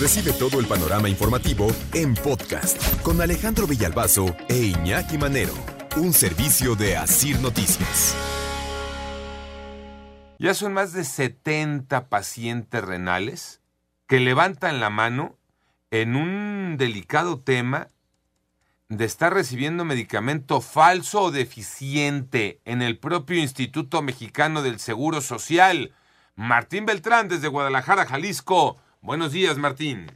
Recibe todo el panorama informativo en podcast con Alejandro Villalbazo e Iñaki Manero. Un servicio de Asir Noticias. Ya son más de 70 pacientes renales que levantan la mano en un delicado tema de estar recibiendo medicamento falso o deficiente en el propio Instituto Mexicano del Seguro Social. Martín Beltrán desde Guadalajara, Jalisco. Buenos días, Martín.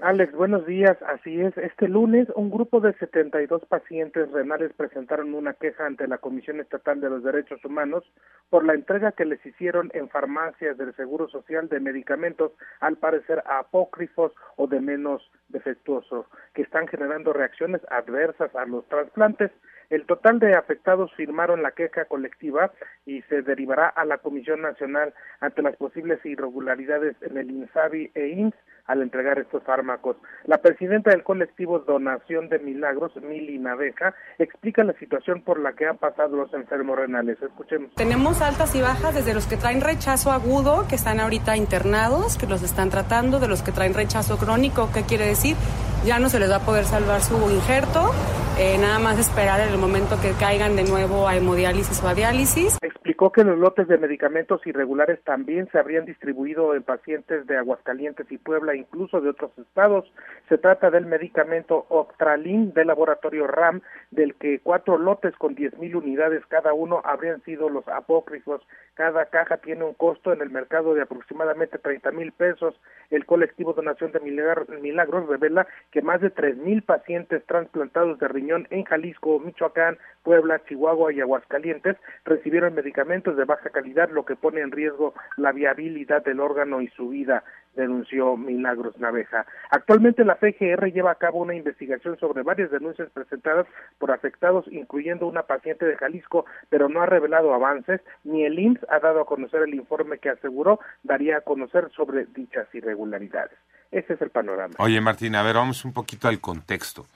Alex, buenos días. Así es, este lunes un grupo de 72 pacientes renales presentaron una queja ante la Comisión Estatal de los Derechos Humanos por la entrega que les hicieron en farmacias del Seguro Social de medicamentos, al parecer apócrifos o de menos defectuosos, que están generando reacciones adversas a los trasplantes. El total de afectados firmaron la queja colectiva y se derivará a la Comisión Nacional ante las posibles irregularidades en el INSABI e INS al entregar estos fármacos. La presidenta del colectivo Donación de Milagros, Mili Naveja, explica la situación por la que han pasado los enfermos renales. Escuchemos. Tenemos altas y bajas desde los que traen rechazo agudo, que están ahorita internados, que los están tratando, de los que traen rechazo crónico, ¿qué quiere decir? Ya no se les va a poder salvar su injerto, eh, nada más esperar el momento que caigan de nuevo a hemodiálisis o a diálisis. Que los lotes de medicamentos irregulares también se habrían distribuido en pacientes de Aguascalientes y Puebla, incluso de otros estados. Se trata del medicamento Octralin del laboratorio RAM, del que cuatro lotes con diez mil unidades cada uno habrían sido los apócrifos. Cada caja tiene un costo en el mercado de aproximadamente 30 mil pesos. El colectivo Donación de Milagros revela que más de tres mil pacientes trasplantados de riñón en Jalisco, Michoacán, Puebla, Chihuahua y Aguascalientes recibieron medicamentos de baja calidad, lo que pone en riesgo la viabilidad del órgano y su vida denunció Milagros Naveja. Actualmente la PGR lleva a cabo una investigación sobre varias denuncias presentadas por afectados, incluyendo una paciente de Jalisco, pero no ha revelado avances, ni el IMSS ha dado a conocer el informe que aseguró daría a conocer sobre dichas irregularidades. Ese es el panorama. Oye, Martín, a ver, vamos un poquito al contexto.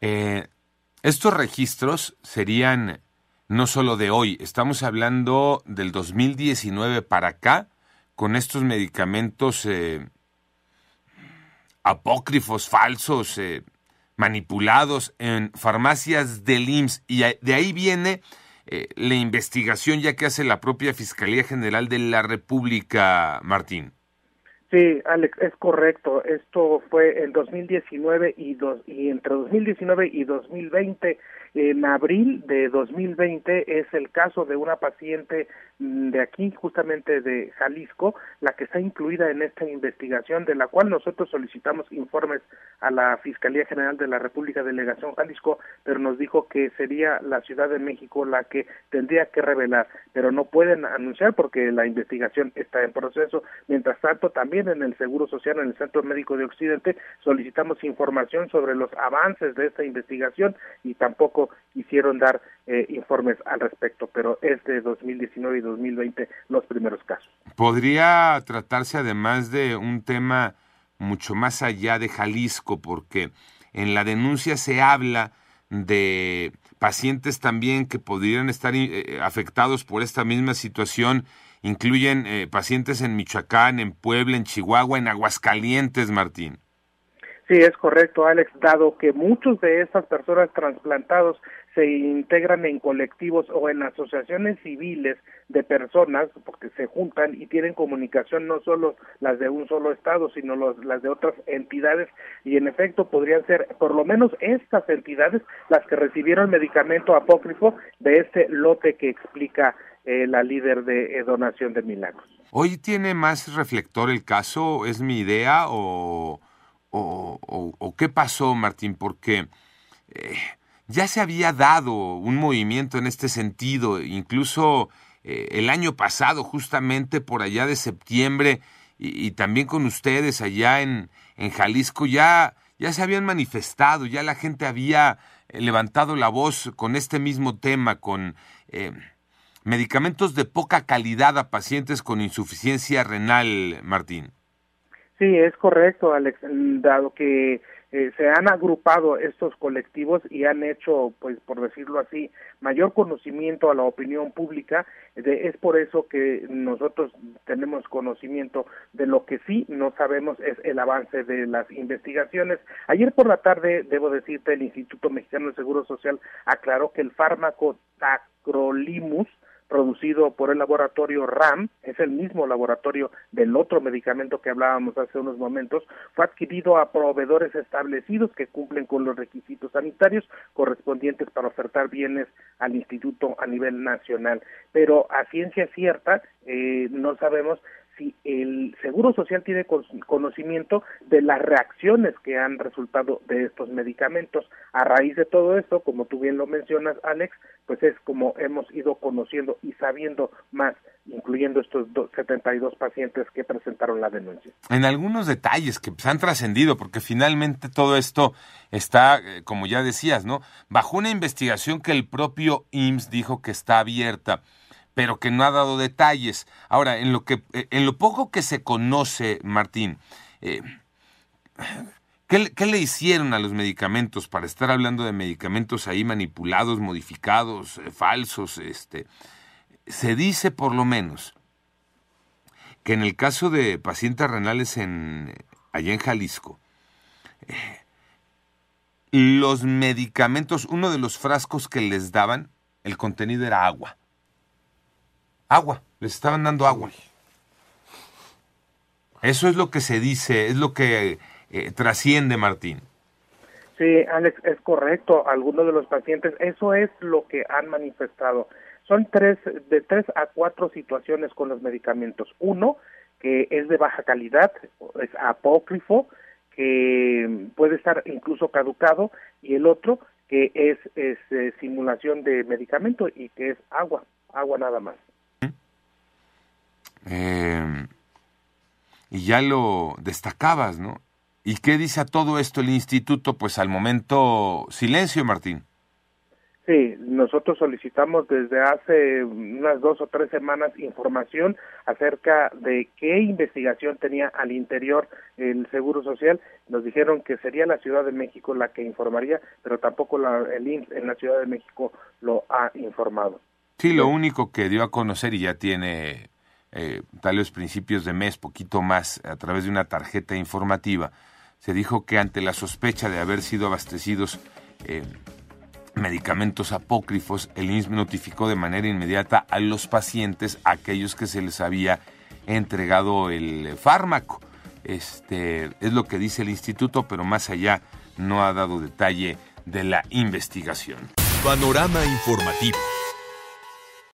Eh, estos registros serían no solo de hoy, estamos hablando del 2019 para acá, con estos medicamentos eh, apócrifos, falsos, eh, manipulados en farmacias del IMSS. Y de ahí viene eh, la investigación ya que hace la propia Fiscalía General de la República, Martín. Sí, Alex, es correcto. Esto fue en 2019 y, dos, y entre 2019 y 2020 en abril de 2020 es el caso de una paciente mm, de aquí, justamente de Jalisco, la que está incluida en esta investigación, de la cual nosotros solicitamos informes a la Fiscalía General de la República Delegación Jalisco, pero nos dijo que sería la Ciudad de México la que tendría que revelar, pero no pueden anunciar porque la investigación está en proceso. Mientras tanto, también en el Seguro Social, en el Centro Médico de Occidente, solicitamos información sobre los avances de esta investigación y tampoco hicieron dar eh, informes al respecto, pero es de 2019 y 2020 los primeros casos. Podría tratarse además de un tema mucho más allá de Jalisco, porque en la denuncia se habla de pacientes también que podrían estar eh, afectados por esta misma situación. Incluyen eh, pacientes en Michoacán, en Puebla, en Chihuahua, en Aguascalientes, Martín. Sí, es correcto, Alex, dado que muchos de estas personas trasplantados se integran en colectivos o en asociaciones civiles de personas, porque se juntan y tienen comunicación no solo las de un solo estado, sino las de otras entidades, y en efecto podrían ser por lo menos estas entidades las que recibieron medicamento apócrifo de este lote que explica eh, la líder de eh, donación de milagros. ¿Hoy tiene más reflector el caso? ¿Es mi idea o...? O, qué pasó, Martín? Porque eh, ya se había dado un movimiento en este sentido, incluso eh, el año pasado, justamente por allá de septiembre, y, también con ustedes allá en, en Jalisco ya, ya se habían manifestado, ya la gente había eh, levantado la voz con este mismo tema, con eh, medicamentos de poca calidad a pacientes con insuficiencia renal, Martín. Sí, es correcto, Alex, dado que eh, se han agrupado estos colectivos y han hecho, pues por decirlo así, mayor conocimiento a la opinión pública. es por eso que nosotros tenemos conocimiento de lo que sí no sabemos es el avance de las investigaciones. Ayer por la tarde, debo decirte, el Instituto Mexicano del Seguro Social aclaró que el fármaco tacrolimus producido por el laboratorio RAM, es el mismo laboratorio del otro medicamento que hablábamos hace unos momentos, fue adquirido a proveedores establecidos que cumplen con los requisitos sanitarios correspondientes para ofertar bienes al instituto a nivel nacional. Pero a ciencia cierta, eh, no sabemos si el Seguro Social tiene conocimiento de las reacciones que han resultado de estos medicamentos. A raíz de todo esto, como tú bien lo mencionas, Alex, pues es como hemos ido conociendo y sabiendo más, incluyendo estos 72 pacientes que presentaron la denuncia. En algunos detalles que se han trascendido, porque finalmente todo esto está, eh, como ya decías, ¿no? Bajo una investigación que el propio IMSS dijo que está abierta pero que no ha dado detalles. Ahora, en lo, que, eh, en lo poco que se conoce, Martín, eh, ¿qué, le hicieron a los medicamentos para estar hablando de medicamentos ahí manipulados, modificados, eh, falsos? Este, se dice por lo menos que en el caso de pacientes renales en, allá en Jalisco, los medicamentos, uno de los frascos que les daban, el contenido era agua agua, les estaban dando agua. Eso es lo que se dice, es lo que eh, trasciende, Martín. Sí, Alex, es correcto. Algunos de los pacientes, eso es lo que han manifestado. Son tres, de tres a cuatro situaciones con los medicamentos. Uno, que es de baja calidad, es apócrifo, que puede estar incluso caducado, y el otro, que es, eh, simulación de medicamento y que es agua, agua nada más. Eh, y ya lo destacabas, ¿no? ¿Y qué dice a todo esto el instituto? Pues al momento, silencio, Martín. Sí, nosotros solicitamos desde hace unas dos o tres semanas información acerca de qué investigación tenía al interior el Seguro Social. Nos dijeron que sería la Ciudad de México la que informaría, pero tampoco la, el IMSS en la Ciudad de México lo ha informado. Sí, lo único que dio a conocer y ya tiene eh, tal vez principios de mes, poquito más, a través de una tarjeta informativa, se dijo que ante la sospecha de haber sido abastecidos eh, medicamentos apócrifos, el INSS notificó de manera inmediata a los pacientes, a aquellos que se les había entregado el fármaco. Este es lo que dice el instituto, pero más allá no ha dado detalle de la investigación. Panorama informativo.